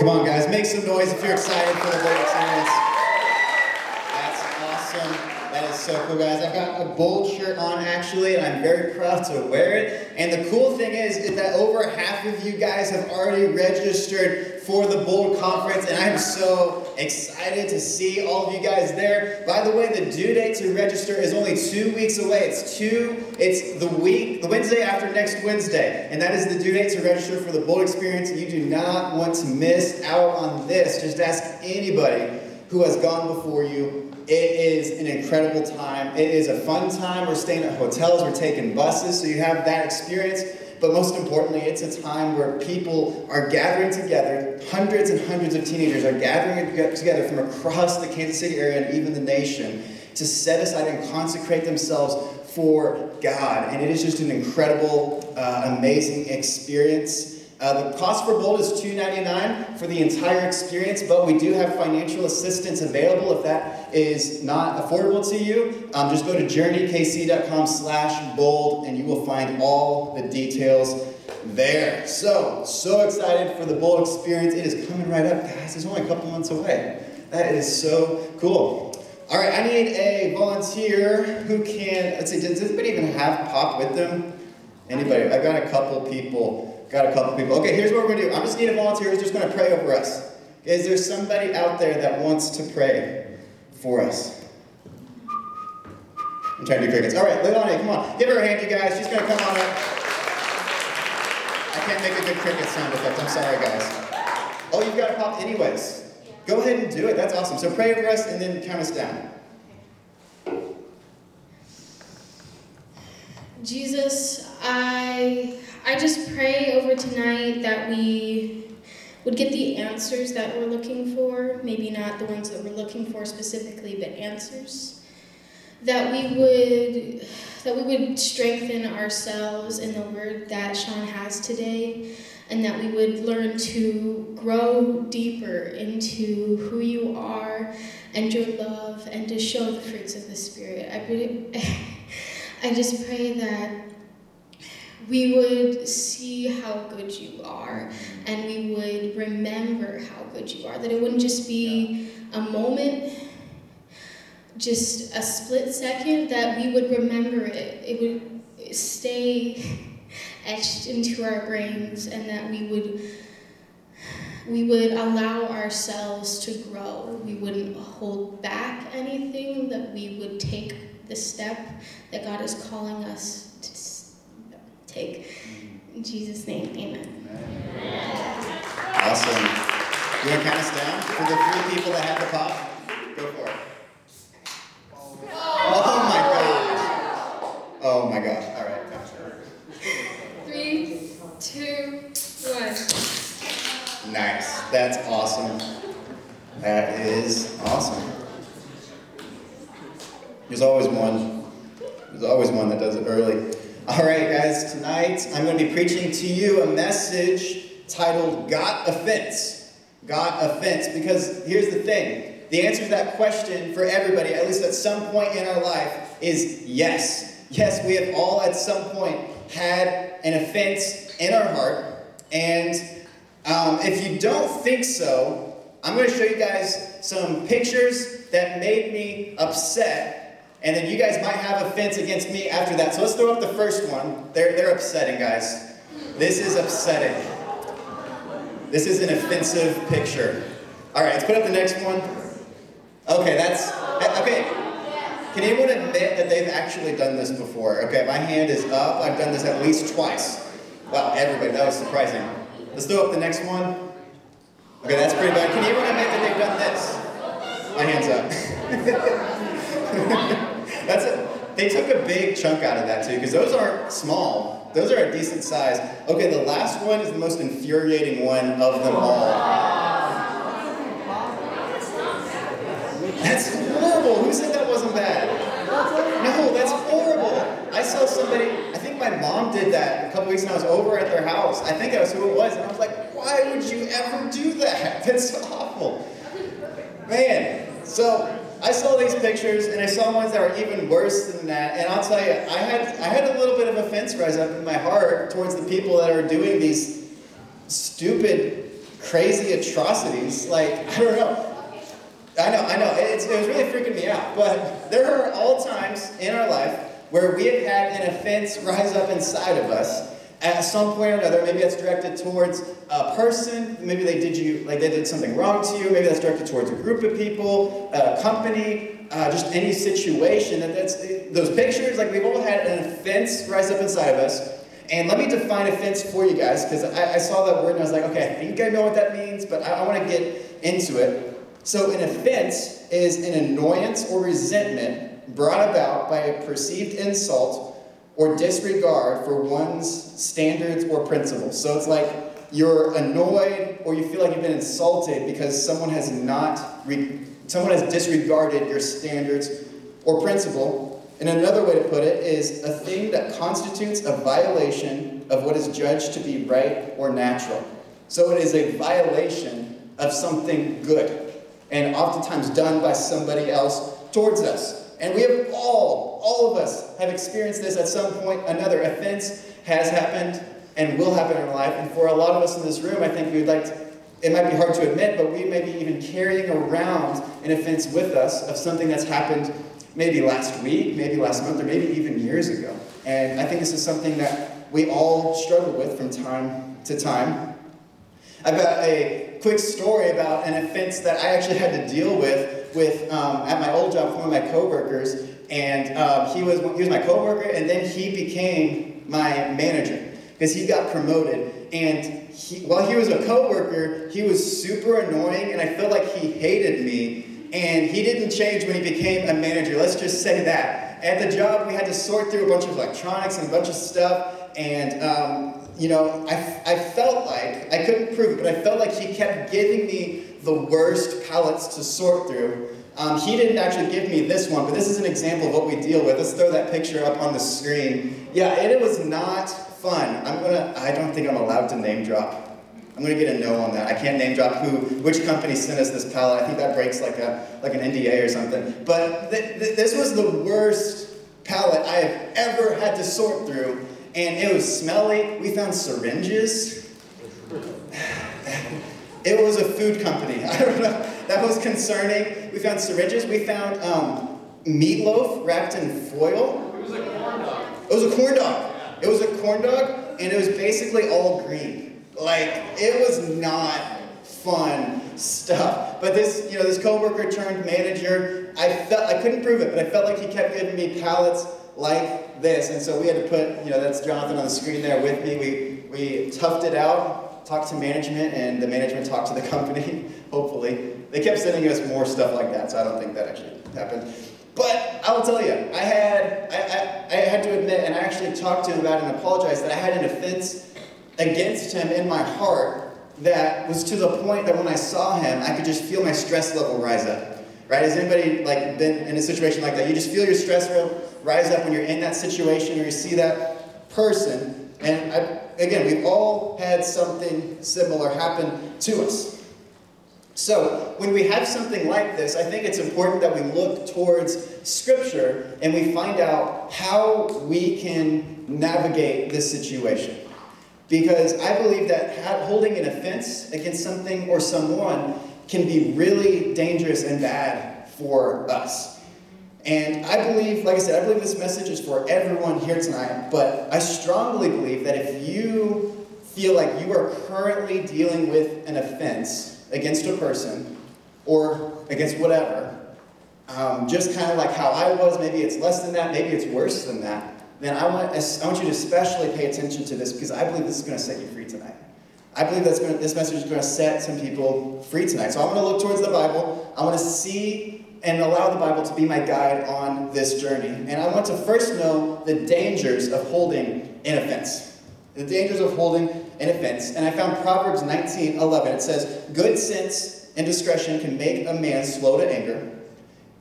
Come on, guys, make some noise if you're excited for the bold experience. That's awesome. That is so cool, guys. I've got a bold shirt on actually, and I'm very proud to wear it. And the cool thing is, is that over half of you guys have already registered for the Bold Conference, and I'm so excited to see all of you guys there. By the way, the due date to register is only two weeks away. It's two, it's the week, the Wednesday after next Wednesday, and that is the due date to register for the Bold Experience. You do not want to miss out on this. Just ask anybody who has gone before you. It is an incredible time. It is a fun time. We're staying at hotels, we're taking buses, so you have that experience. But most importantly, it's a time where people are gathering together. Hundreds and hundreds of teenagers are gathering together from across the Kansas City area and even the nation to set aside and consecrate themselves for God. And it is just an incredible, uh, amazing experience. Uh, the cost for Bold is $2.99 for the entire experience, but we do have financial assistance available if that is not affordable to you. Um, just go to journeykc.com slash bold and you will find all the details there. So, so excited for the Bold experience. It is coming right up, guys. It's only a couple months away. That is so cool. All right, I need a volunteer who can, let's see, does anybody even have pop with them? Anybody? I've got a couple people Got a couple people. Okay, here's what we're gonna do. I'm just need a volunteer who's just gonna pray over us. Is there somebody out there that wants to pray for us? I'm trying to do crickets. All right, Leilani, come on. Give her a hand, you guys. She's gonna come on up. I can't make a good cricket sound effect. I'm sorry, guys. Oh, you've got a pop anyways. Go ahead and do it. That's awesome. So pray over us and then count us down. Jesus, I I just pray over tonight that we would get the answers that we're looking for, maybe not the ones that we're looking for specifically, but answers. That we would that we would strengthen ourselves in the word that Sean has today, and that we would learn to grow deeper into who you are and your love and to show the fruits of the Spirit. I, I just pray that we would see how good you are and we would remember how good you are. That it wouldn't just be a moment, just a split second, that we would remember it. It would stay etched into our brains and that we would we would allow ourselves to grow. We wouldn't hold back anything, that we would take the step that God is calling us take. In Jesus' name, amen. amen. Awesome. You want to count us down for the three people that had the pop? Go for it. Oh my gosh. Oh my gosh. All right. Three, two, one. Nice. That's awesome. That is awesome. There's always one. There's always one that does it early. All right, guys, tonight I'm going to be preaching to you a message titled Got Offense. Got Offense. Because here's the thing the answer to that question for everybody, at least at some point in our life, is yes. Yes, we have all at some point had an offense in our heart. And um, if you don't think so, I'm going to show you guys some pictures that made me upset and then you guys might have offense against me after that. So let's throw up the first one. They're, they're upsetting, guys. This is upsetting. This is an offensive picture. All right, let's put up the next one. Okay, that's, okay. Can anyone admit that they've actually done this before? Okay, my hand is up. I've done this at least twice. Wow, everybody, that was surprising. Let's throw up the next one. Okay, that's pretty bad. Can anyone admit that they've done this? My hand's up. That's it. They took a big chunk out of that too, because those aren't small. Those are a decent size. Okay, the last one is the most infuriating one of them all. That's horrible. Who said that wasn't bad? No, that's horrible. I saw somebody, I think my mom did that a couple weeks ago. I was over at their house. I think that was who it was. And I was like, why would you ever do that? That's awful. Man, so I saw these pictures and I saw ones that were even worse than that. And I'll tell you, I had I had a little bit of offense rise up in my heart towards the people that are doing these stupid crazy atrocities. Like, I don't know. I know, I know. It's, it was really freaking me out. But there are all times in our life where we have had an offense rise up inside of us at some point or another. Maybe that's directed towards a person. Maybe they did you like they did something wrong to you. Maybe that's directed towards a group of people, a company, uh, just any situation. That that's those pictures. Like we've all had an offense rise up inside of us. And let me define offense for you guys, because I, I, saw that word and I was like, okay, I think I know what that means, but I, I want to get into it. So, an offense is an annoyance or resentment brought about by a perceived insult or disregard for one's standards or principles. So, it's like you're annoyed or you feel like you've been insulted because someone has not, re- someone has disregarded your standards or principle. And another way to put it is a thing that constitutes a violation of what is judged to be right or natural. So, it is a violation of something good and oftentimes done by somebody else towards us. And we have all, all of us have experienced this at some point. Another offense has happened and will happen in our life. And for a lot of us in this room, I think we would like to, it might be hard to admit, but we may be even carrying around an offense with us of something that's happened maybe last week, maybe last month, or maybe even years ago. And I think this is something that we all struggle with from time to time. I've got a quick story about an offense that I actually had to deal with with um, at my old job one of my coworkers, and um, he was he was my coworker, and then he became my manager because he got promoted. And he, while he was a coworker, he was super annoying, and I felt like he hated me. And he didn't change when he became a manager. Let's just say that. At the job, we had to sort through a bunch of electronics and a bunch of stuff, and um, you know, I, I felt like, I couldn't prove it, but I felt like he kept giving me the worst pallets to sort through. Um, he didn't actually give me this one, but this is an example of what we deal with. Let's throw that picture up on the screen. Yeah, it, it was not fun. I'm gonna, I don't think I'm allowed to name drop. I'm gonna get a no on that. I can't name drop who, which company sent us this pallet. I think that breaks like a, like an NDA or something. But th- th- this was the worst pallet I have ever had to sort through and it was smelly. We found syringes. It was a food company. I don't know. That was concerning. We found syringes. We found um, meatloaf wrapped in foil. It was a corn dog. It was a corn dog. It was a corn dog, and it was basically all green. Like it was not fun stuff. But this, you know, this coworker turned manager. I felt I couldn't prove it, but I felt like he kept giving me pallets like this. And so we had to put, you know, that's Jonathan on the screen there with me. We, we toughed it out, talked to management, and the management talked to the company, hopefully. They kept sending us more stuff like that, so I don't think that actually happened. But I will tell you, I had, I, I, I had to admit, and I actually talked to him about it and apologized, that I had an offense against him in my heart that was to the point that when I saw him, I could just feel my stress level rise up. Right? Has anybody like been in a situation like that? You just feel your stress level rise up when you're in that situation or you see that person. And I, again, we've all had something similar happen to us. So, when we have something like this, I think it's important that we look towards Scripture and we find out how we can navigate this situation. Because I believe that holding an offense against something or someone can be really dangerous and bad for us. And I believe, like I said, I believe this message is for everyone here tonight, but I strongly believe that if you feel like you are currently dealing with an offense against a person or against whatever, um, just kind of like how I was, maybe it's less than that, maybe it's worse than that, then I want, I want you to especially pay attention to this because I believe this is going to set you free tonight. I believe that's going to, this message is going to set some people free tonight. So I'm going to look towards the Bible. I want to see and allow the Bible to be my guide on this journey. And I want to first know the dangers of holding an offense. The dangers of holding an offense. And I found Proverbs 19 11. It says, Good sense and discretion can make a man slow to anger.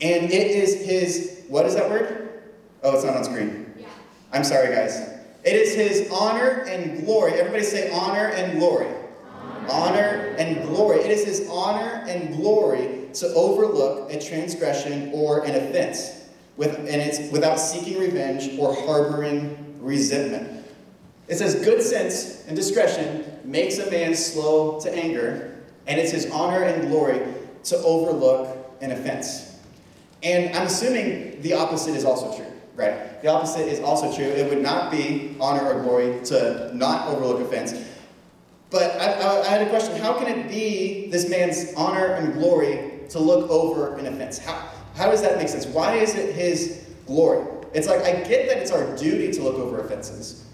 And it is his, what is that word? Oh, it's not on screen. Yeah. I'm sorry, guys. It is his honor and glory. Everybody say honor and glory. Honor, honor and glory. It is his honor and glory to overlook a transgression or an offense, with, and it's without seeking revenge or harboring resentment. It says, Good sense and discretion makes a man slow to anger, and it's his honor and glory to overlook an offense. And I'm assuming the opposite is also true, right? The opposite is also true. It would not be honor or glory to not overlook offense. But I, I, I had a question how can it be this man's honor and glory to look over an offense? How, how does that make sense? Why is it his glory? It's like, I get that it's our duty to look over offenses,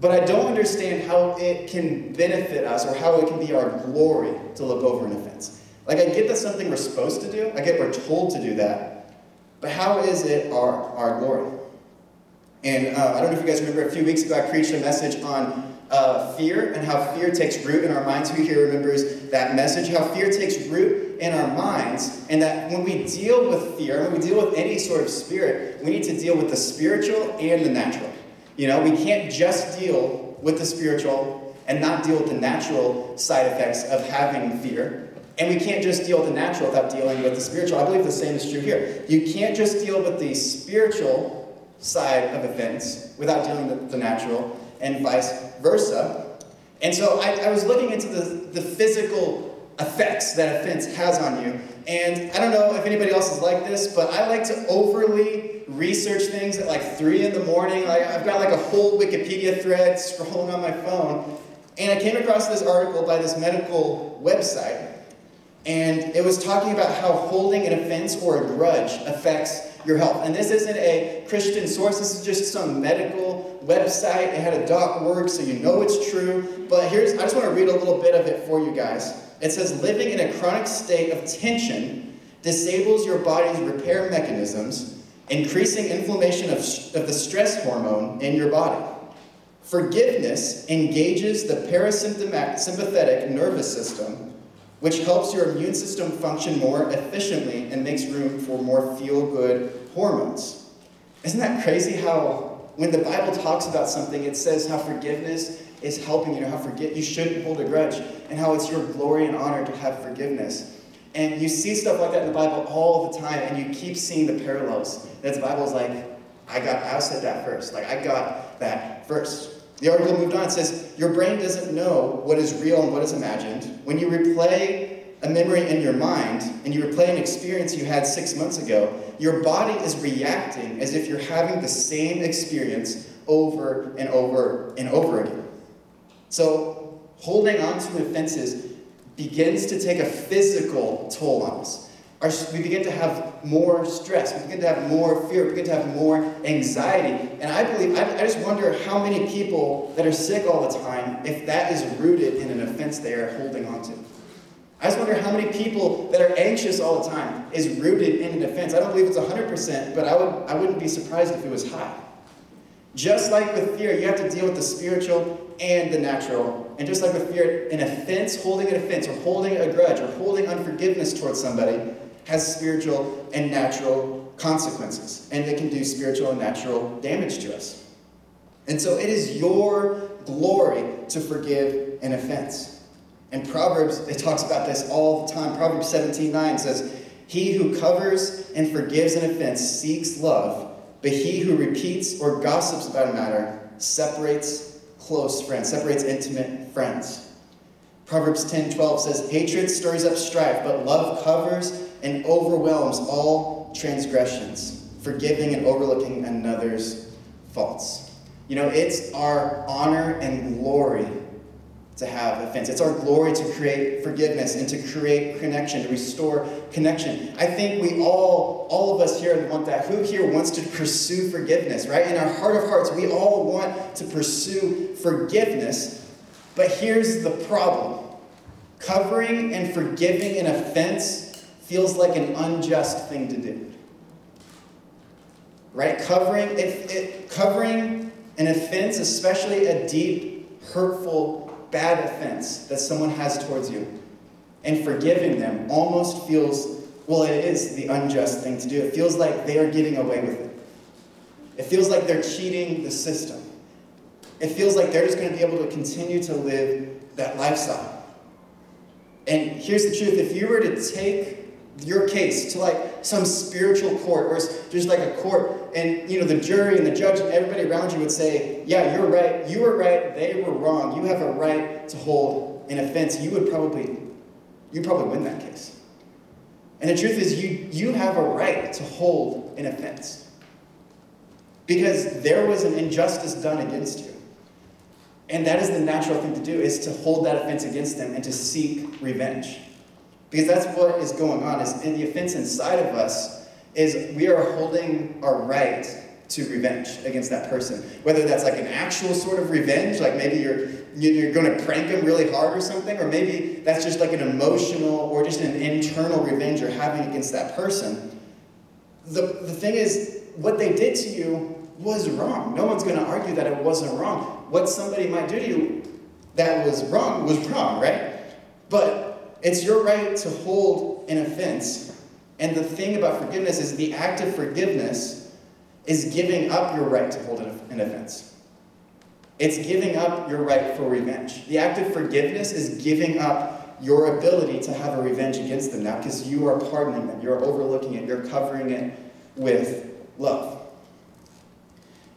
but I don't understand how it can benefit us or how it can be our glory to look over an offense. Like, I get that's something we're supposed to do, I get we're told to do that, but how is it our, our glory? And uh, I don't know if you guys remember, a few weeks ago I preached a message on uh, fear and how fear takes root in our minds. Who here remembers that message? How fear takes root in our minds, and that when we deal with fear, when we deal with any sort of spirit, we need to deal with the spiritual and the natural. You know, we can't just deal with the spiritual and not deal with the natural side effects of having fear. And we can't just deal with the natural without dealing with the spiritual. I believe the same is true here. You can't just deal with the spiritual side of events without dealing with the natural, and vice versa. And so I, I was looking into the, the physical effects that offense has on you. And I don't know if anybody else is like this, but I like to overly research things at like 3 in the morning. Like I've got like a whole Wikipedia thread scrolling on my phone. And I came across this article by this medical website. And it was talking about how holding an offense or a grudge affects your health. And this isn't a Christian source, this is just some medical website. It had a dot word, so you know it's true. But here's, I just want to read a little bit of it for you guys. It says, living in a chronic state of tension disables your body's repair mechanisms, increasing inflammation of, of the stress hormone in your body. Forgiveness engages the parasympathetic nervous system, which helps your immune system function more efficiently and makes room for more feel good hormones. Isn't that crazy how, when the Bible talks about something, it says how forgiveness is helping you, know, how forget you shouldn't hold a grudge, and how it's your glory and honor to have forgiveness. And you see stuff like that in the Bible all the time, and you keep seeing the parallels. That the Bible's like, I got, I said that first. Like, I got that first. The article moved on. It says, Your brain doesn't know what is real and what is imagined. When you replay a memory in your mind and you replay an experience you had six months ago, your body is reacting as if you're having the same experience over and over and over again. So, holding on to offenses begins to take a physical toll on us. Our, we begin to have more stress, we begin to have more fear, we begin to have more anxiety. And I believe, I, I just wonder how many people that are sick all the time, if that is rooted in an offense they are holding on to. I just wonder how many people that are anxious all the time is rooted in an offense. I don't believe it's 100%, but I, would, I wouldn't be surprised if it was high. Just like with fear, you have to deal with the spiritual and the natural. And just like with fear, an offense, holding an offense, or holding a grudge, or holding unforgiveness towards somebody has spiritual and natural consequences. And it can do spiritual and natural damage to us. And so it is your glory to forgive an offense. And Proverbs, it talks about this all the time. Proverbs 17 9 says, He who covers and forgives an offense seeks love but he who repeats or gossips about a matter separates close friends, separates intimate friends. Proverbs 10 12 says, Hatred stirs up strife, but love covers and overwhelms all transgressions, forgiving and overlooking another's faults. You know, it's our honor and glory to have offense. It's our glory to create forgiveness and to create connection, to restore connection. I think we all, all of us here want that. Who here wants to pursue forgiveness, right? In our heart of hearts, we all want to pursue forgiveness. But here's the problem covering and forgiving an offense feels like an unjust thing to do. Right? Covering, it, covering an offense, especially a deep, hurtful bad offense that someone has towards you and forgiving them almost feels, well, it is the unjust thing to do. It feels like they are getting away with it. It feels like they're cheating the system. It feels like they're just going to be able to continue to live that lifestyle. And here's the truth if you were to take your case to like some spiritual court or just like a court court and you know the jury and the judge and everybody around you would say, "Yeah, you're right. You were right. They were wrong. You have a right to hold an offense." You would probably you probably win that case. And the truth is you you have a right to hold an offense. Because there was an injustice done against you. And that is the natural thing to do is to hold that offense against them and to seek revenge. Because that's what is going on is in the offense inside of us is we are holding our right to revenge against that person. Whether that's like an actual sort of revenge, like maybe you're you're going to prank them really hard or something, or maybe that's just like an emotional or just an internal revenge you're having against that person. The, the thing is, what they did to you was wrong. No one's going to argue that it wasn't wrong. What somebody might do to you that was wrong was wrong, right? But it's your right to hold an offense. And the thing about forgiveness is the act of forgiveness is giving up your right to hold an offense. It's giving up your right for revenge. The act of forgiveness is giving up your ability to have a revenge against them now because you are pardoning them, you're overlooking it, you're covering it with love.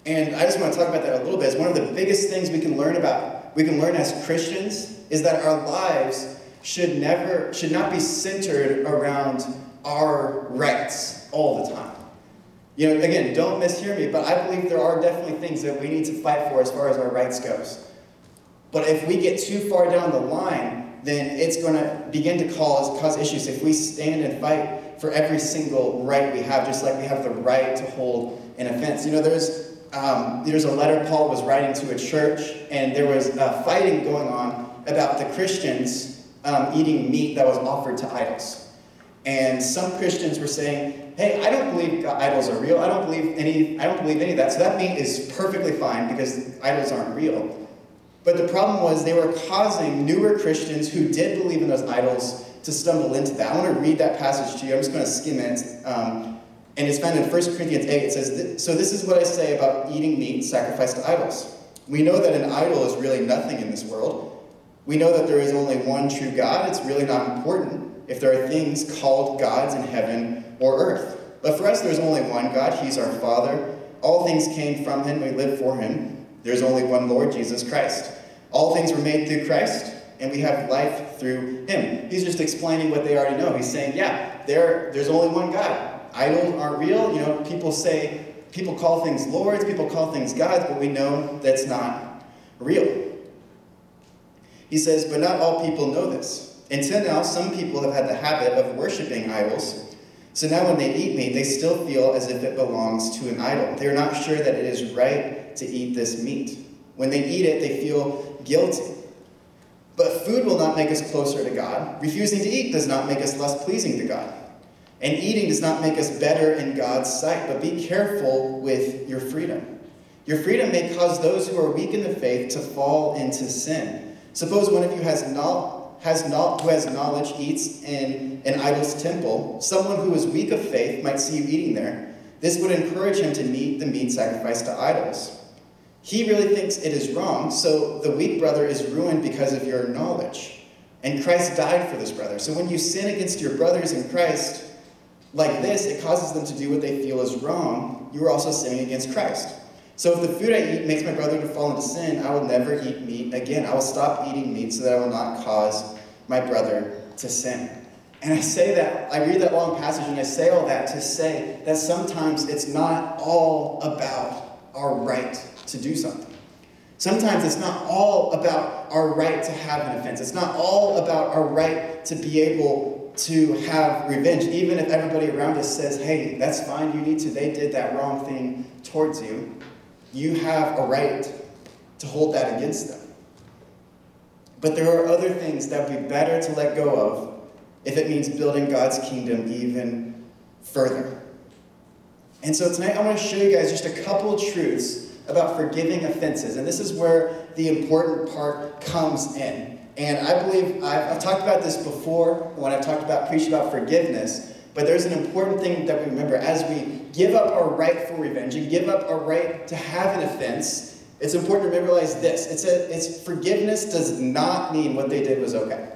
And I just want to talk about that a little bit. It's one of the biggest things we can learn about, we can learn as Christians, is that our lives should never should not be centered around our rights all the time. You know, again, don't mishear me, but I believe there are definitely things that we need to fight for as far as our rights goes. But if we get too far down the line, then it's going to begin to cause cause issues. If we stand and fight for every single right we have, just like we have the right to hold an offense. You know, there's um, there's a letter Paul was writing to a church, and there was uh, fighting going on about the Christians um, eating meat that was offered to idols. And some Christians were saying, hey, I don't believe idols are real. I don't believe any, I don't believe any of that. So that meat is perfectly fine because idols aren't real. But the problem was they were causing newer Christians who did believe in those idols to stumble into that. I want to read that passage to you. I'm just going to skim it. Um, and it's found in 1 Corinthians 8. It says, So this is what I say about eating meat sacrificed to idols. We know that an idol is really nothing in this world we know that there is only one true God. It's really not important if there are things called gods in heaven or earth. But for us, there's only one God. He's our Father. All things came from Him. We live for Him. There's only one Lord, Jesus Christ. All things were made through Christ, and we have life through Him. He's just explaining what they already know. He's saying, yeah, there, there's only one God. Idols aren't real. You know, people say, people call things lords, people call things gods, but we know that's not real. He says, But not all people know this. Until now, some people have had the habit of worshiping idols. So now when they eat meat, they still feel as if it belongs to an idol. They are not sure that it is right to eat this meat. When they eat it, they feel guilty. But food will not make us closer to God. Refusing to eat does not make us less pleasing to God. And eating does not make us better in God's sight. But be careful with your freedom. Your freedom may cause those who are weak in the faith to fall into sin. Suppose one of you has not, has not, who has knowledge eats in an idol's temple. Someone who is weak of faith might see you eating there. This would encourage him to eat the meat sacrificed to idols. He really thinks it is wrong, so the weak brother is ruined because of your knowledge. And Christ died for this brother. So when you sin against your brothers in Christ like this, it causes them to do what they feel is wrong. You are also sinning against Christ. So if the food I eat makes my brother to fall into sin, I will never eat meat again. I will stop eating meat so that I will not cause my brother to sin. And I say that, I read that long passage and I say all that to say that sometimes it's not all about our right to do something. Sometimes it's not all about our right to have an offense. It's not all about our right to be able to have revenge, even if everybody around us says, hey, that's fine, you need to, they did that wrong thing towards you you have a right to hold that against them. But there are other things that would be better to let go of if it means building God's kingdom even further. And so tonight I want to show you guys just a couple truths about forgiving offenses. And this is where the important part comes in. And I believe I've, I've talked about this before when I've talked about preached about forgiveness. But there's an important thing that we remember as we give up our right for revenge and give up our right to have an offense. It's important to realize this. It's, a, it's forgiveness does not mean what they did was okay.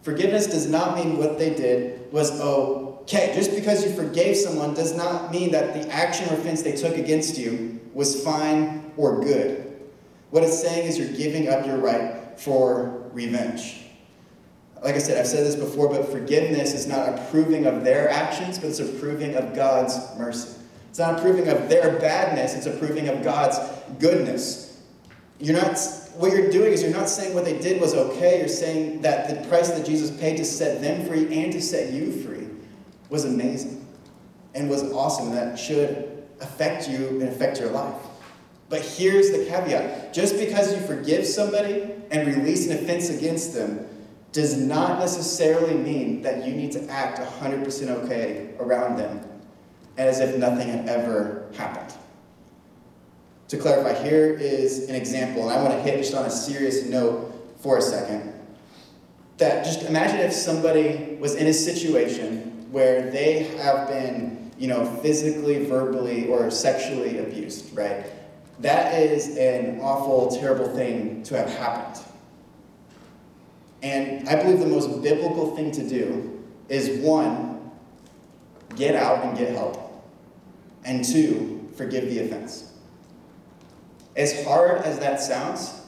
Forgiveness does not mean what they did was, okay, just because you forgave someone does not mean that the action or offense they took against you was fine or good. What it's saying is you're giving up your right for revenge. Like I said, I've said this before, but forgiveness is not approving of their actions, but it's approving of God's mercy. It's not approving of their badness, it's approving of God's goodness. You're not what you're doing is you're not saying what they did was okay, you're saying that the price that Jesus paid to set them free and to set you free was amazing and was awesome. And That should affect you and affect your life. But here's the caveat just because you forgive somebody and release an offense against them does not necessarily mean that you need to act 100% okay around them as if nothing had ever happened. To clarify, here is an example, and I want to hit just on a serious note for a second. That just imagine if somebody was in a situation where they have been, you know, physically, verbally, or sexually abused, right? That is an awful, terrible thing to have happened. And I believe the most biblical thing to do is one, get out and get help, and two, forgive the offense. As hard as that sounds,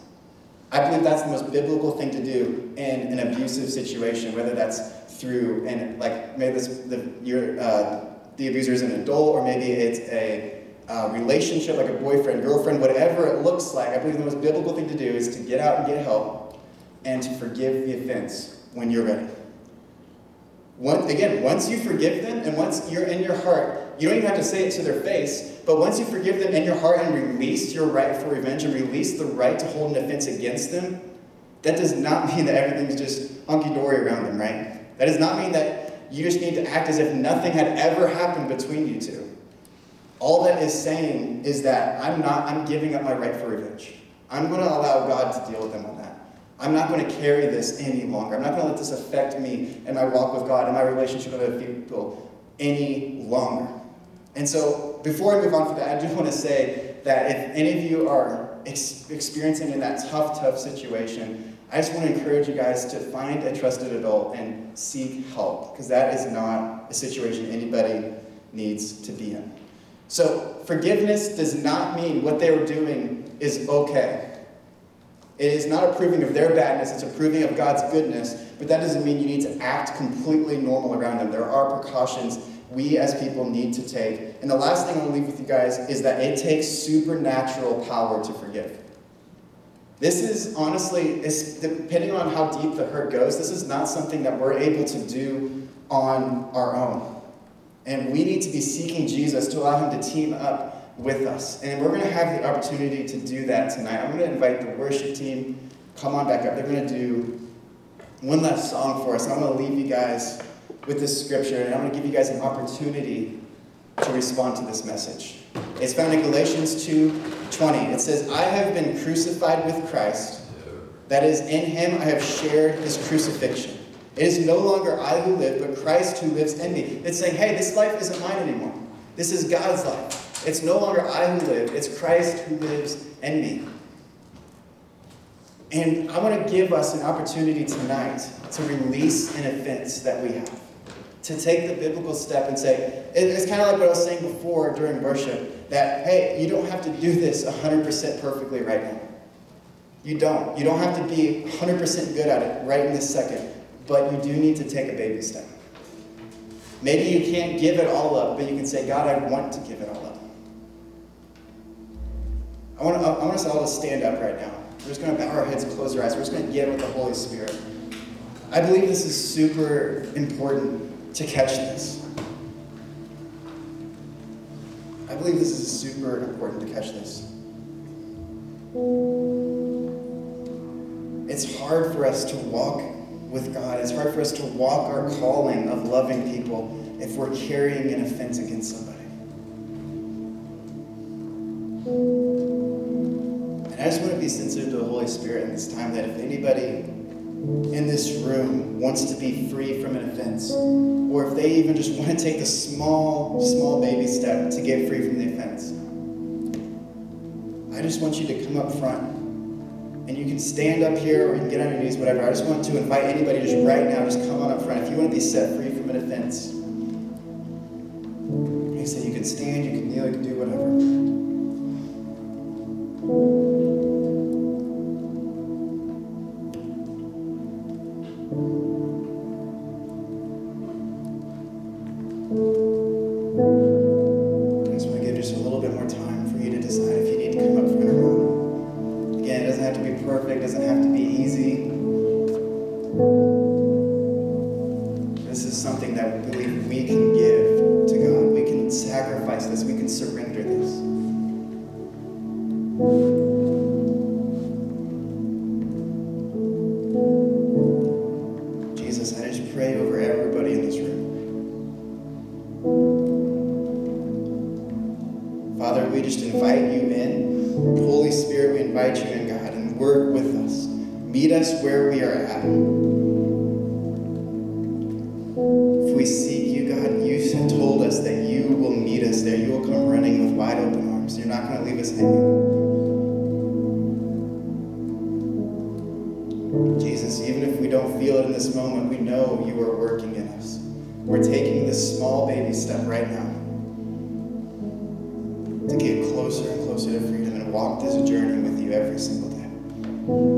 I believe that's the most biblical thing to do in an abusive situation, whether that's through and like maybe this, the your, uh, the abuser is an adult or maybe it's a uh, relationship like a boyfriend, girlfriend, whatever it looks like. I believe the most biblical thing to do is to get out and get help and to forgive the offense when you're ready. Again, once you forgive them and once you're in your heart, you don't even have to say it to their face, but once you forgive them in your heart and release your right for revenge and release the right to hold an offense against them, that does not mean that everything's just hunky dory around them, right? That does not mean that you just need to act as if nothing had ever happened between you two. All that is saying is that I'm not, I'm giving up my right for revenge. I'm going to allow God to deal with them on that. I'm not going to carry this any longer. I'm not going to let this affect me and my walk with God and my relationship with other people any longer. And so, before I move on from that, I do want to say that if any of you are ex- experiencing in that tough, tough situation, I just want to encourage you guys to find a trusted adult and seek help, because that is not a situation anybody needs to be in. So, forgiveness does not mean what they were doing is okay. It is not approving of their badness, it's approving of God's goodness, but that doesn't mean you need to act completely normal around them. There are precautions we as people need to take. And the last thing I want to leave with you guys is that it takes supernatural power to forgive. This is honestly, depending on how deep the hurt goes, this is not something that we're able to do on our own. And we need to be seeking Jesus to allow him to team up with us. And we're going to have the opportunity to do that tonight. I'm going to invite the worship team, come on back up. They're going to do one last song for us. I'm going to leave you guys with this scripture, and I'm going to give you guys an opportunity to respond to this message. It's found in Galatians 2:20. It says, "I have been crucified with Christ. That is, in him I have shared his crucifixion. It is no longer I who live, but Christ who lives in me." It's saying, "Hey, this life isn't mine anymore. This is God's life. It's no longer I who live, it's Christ who lives in me." And I want to give us an opportunity tonight to release an offense that we have to take the biblical step and say, it's kind of like what I was saying before during worship, that, hey, you don't have to do this 100% perfectly right now. You don't. You don't have to be 100% good at it right in this second, but you do need to take a baby step. Maybe you can't give it all up, but you can say, God, I want to give it all up. I want, I want us all to stand up right now. We're just going to bow our heads and close our eyes. We're just going to get with the Holy Spirit. I believe this is super important to catch this. I believe this is super important to catch this. It's hard for us to walk with God. It's hard for us to walk our calling of loving people if we're carrying an offense against somebody. I just want to be sensitive to the Holy Spirit in this time that if anybody in this room wants to be free from an offense, or if they even just want to take the small, small baby step to get free from the offense, I just want you to come up front. And you can stand up here or you can get on your knees, whatever. I just want to invite anybody just right now, just come on up front. If you want to be set free from an offense, like I said, you can stand, you can kneel, you can do whatever. don't feel it in this moment, we know you are working in us. We're taking this small baby step right now to get closer and closer to freedom and walk this journey with you every single day.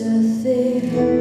a thing.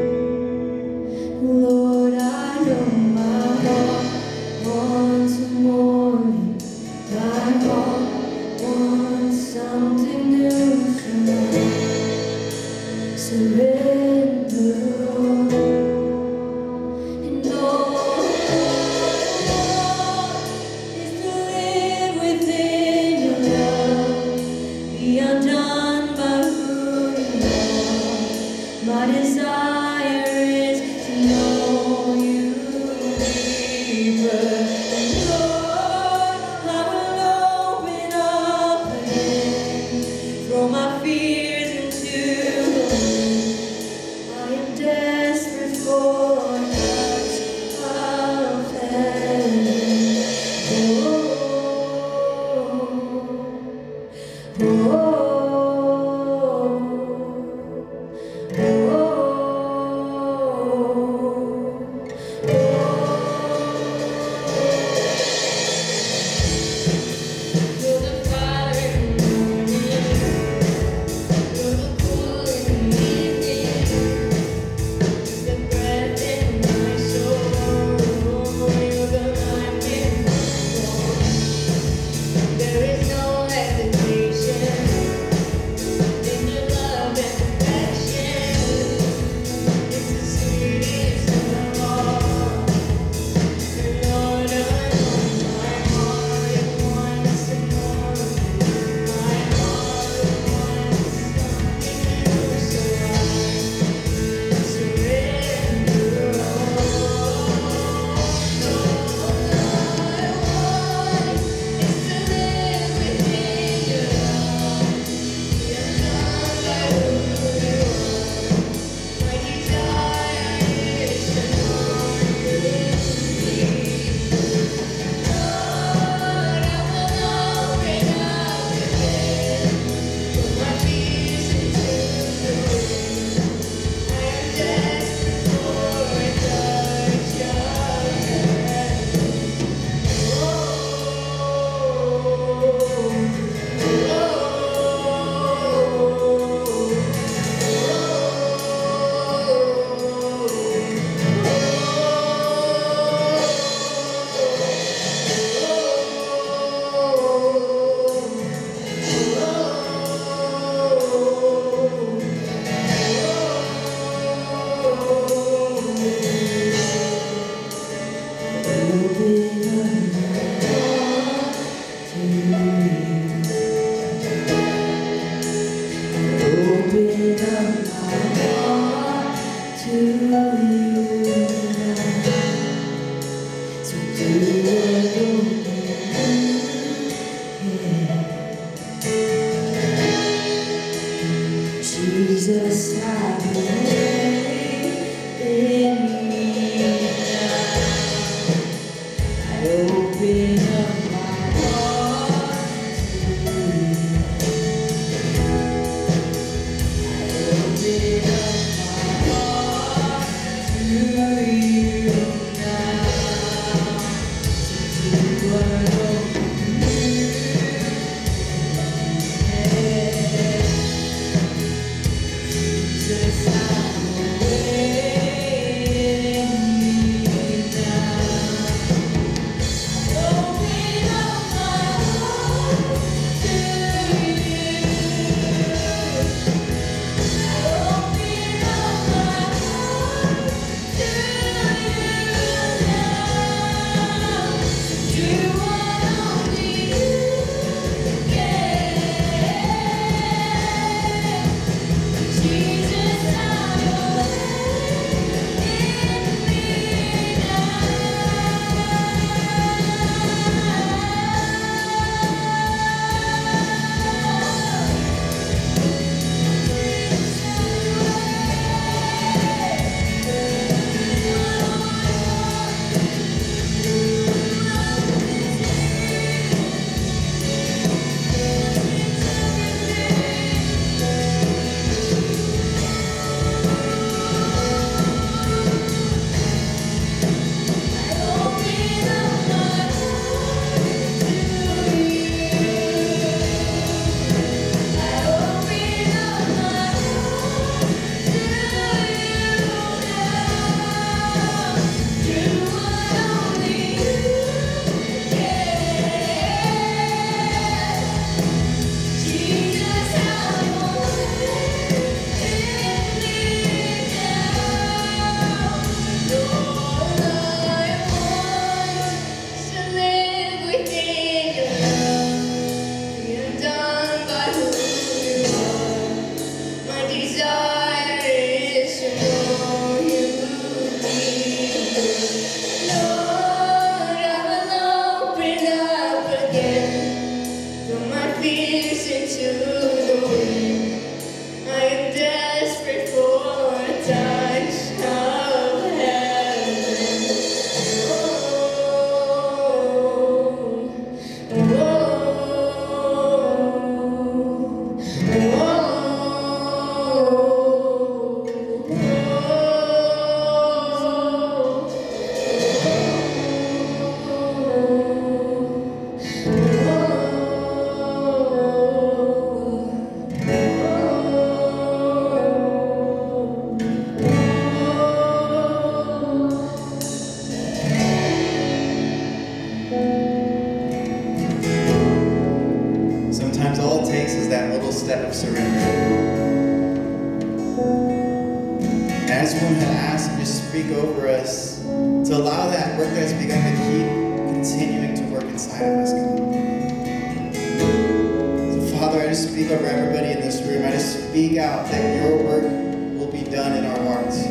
Speak out that your work will be done in our hearts,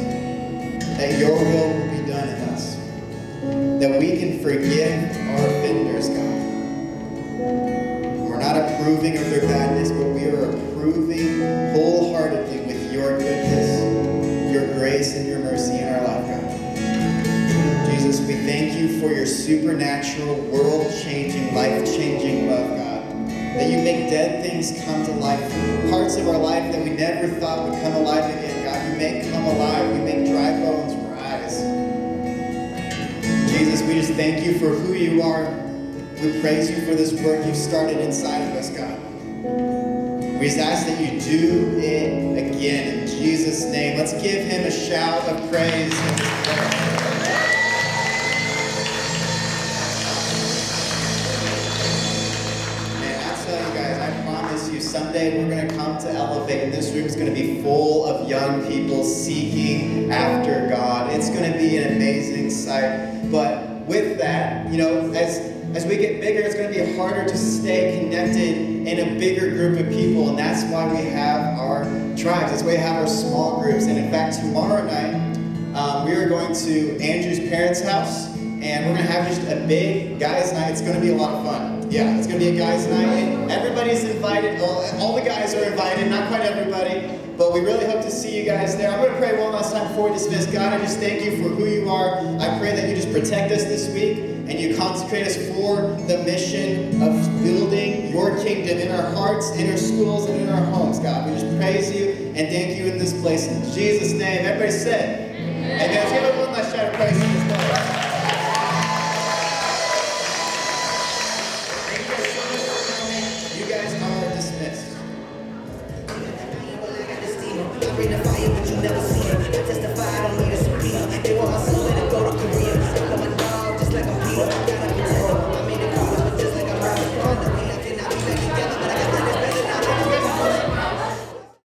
that your will will be done in us, that we can forgive our offenders, God. We're not approving of their badness, but we are approving wholeheartedly with your goodness, your grace, and your mercy in our life, God. Jesus, we thank you for your supernatural, world changing, life changing love. That you make dead things come to life, parts of our life that we never thought would come alive again, God. You make come alive, you make dry bones rise. Jesus, we just thank you for who you are. We praise you for this work you've started inside of us, God. We just ask that you do it again in Jesus' name. Let's give him a shout of praise. Someday we're going to come to Elevate, and this room is going to be full of young people seeking after God. It's going to be an amazing sight. But with that, you know, as as we get bigger, it's going to be harder to stay connected in a bigger group of people, and that's why we have our tribes. That's why we have our small groups. And in fact, tomorrow night, um, we are going to Andrew's parents' house, and we're going to have just a big guys' night. It's going to be a lot of fun. Yeah, it's to be a guys' night, and everybody's invited. All, all the guys are invited, not quite everybody, but we really hope to see you guys there. I'm to pray one last time before we dismiss. God, I just thank you for who you are. I pray that you just protect us this week and you consecrate us for the mission of building your kingdom in our hearts, in our schools, and in our homes, God. We just praise you and thank you in this place. In Jesus' name, everybody said,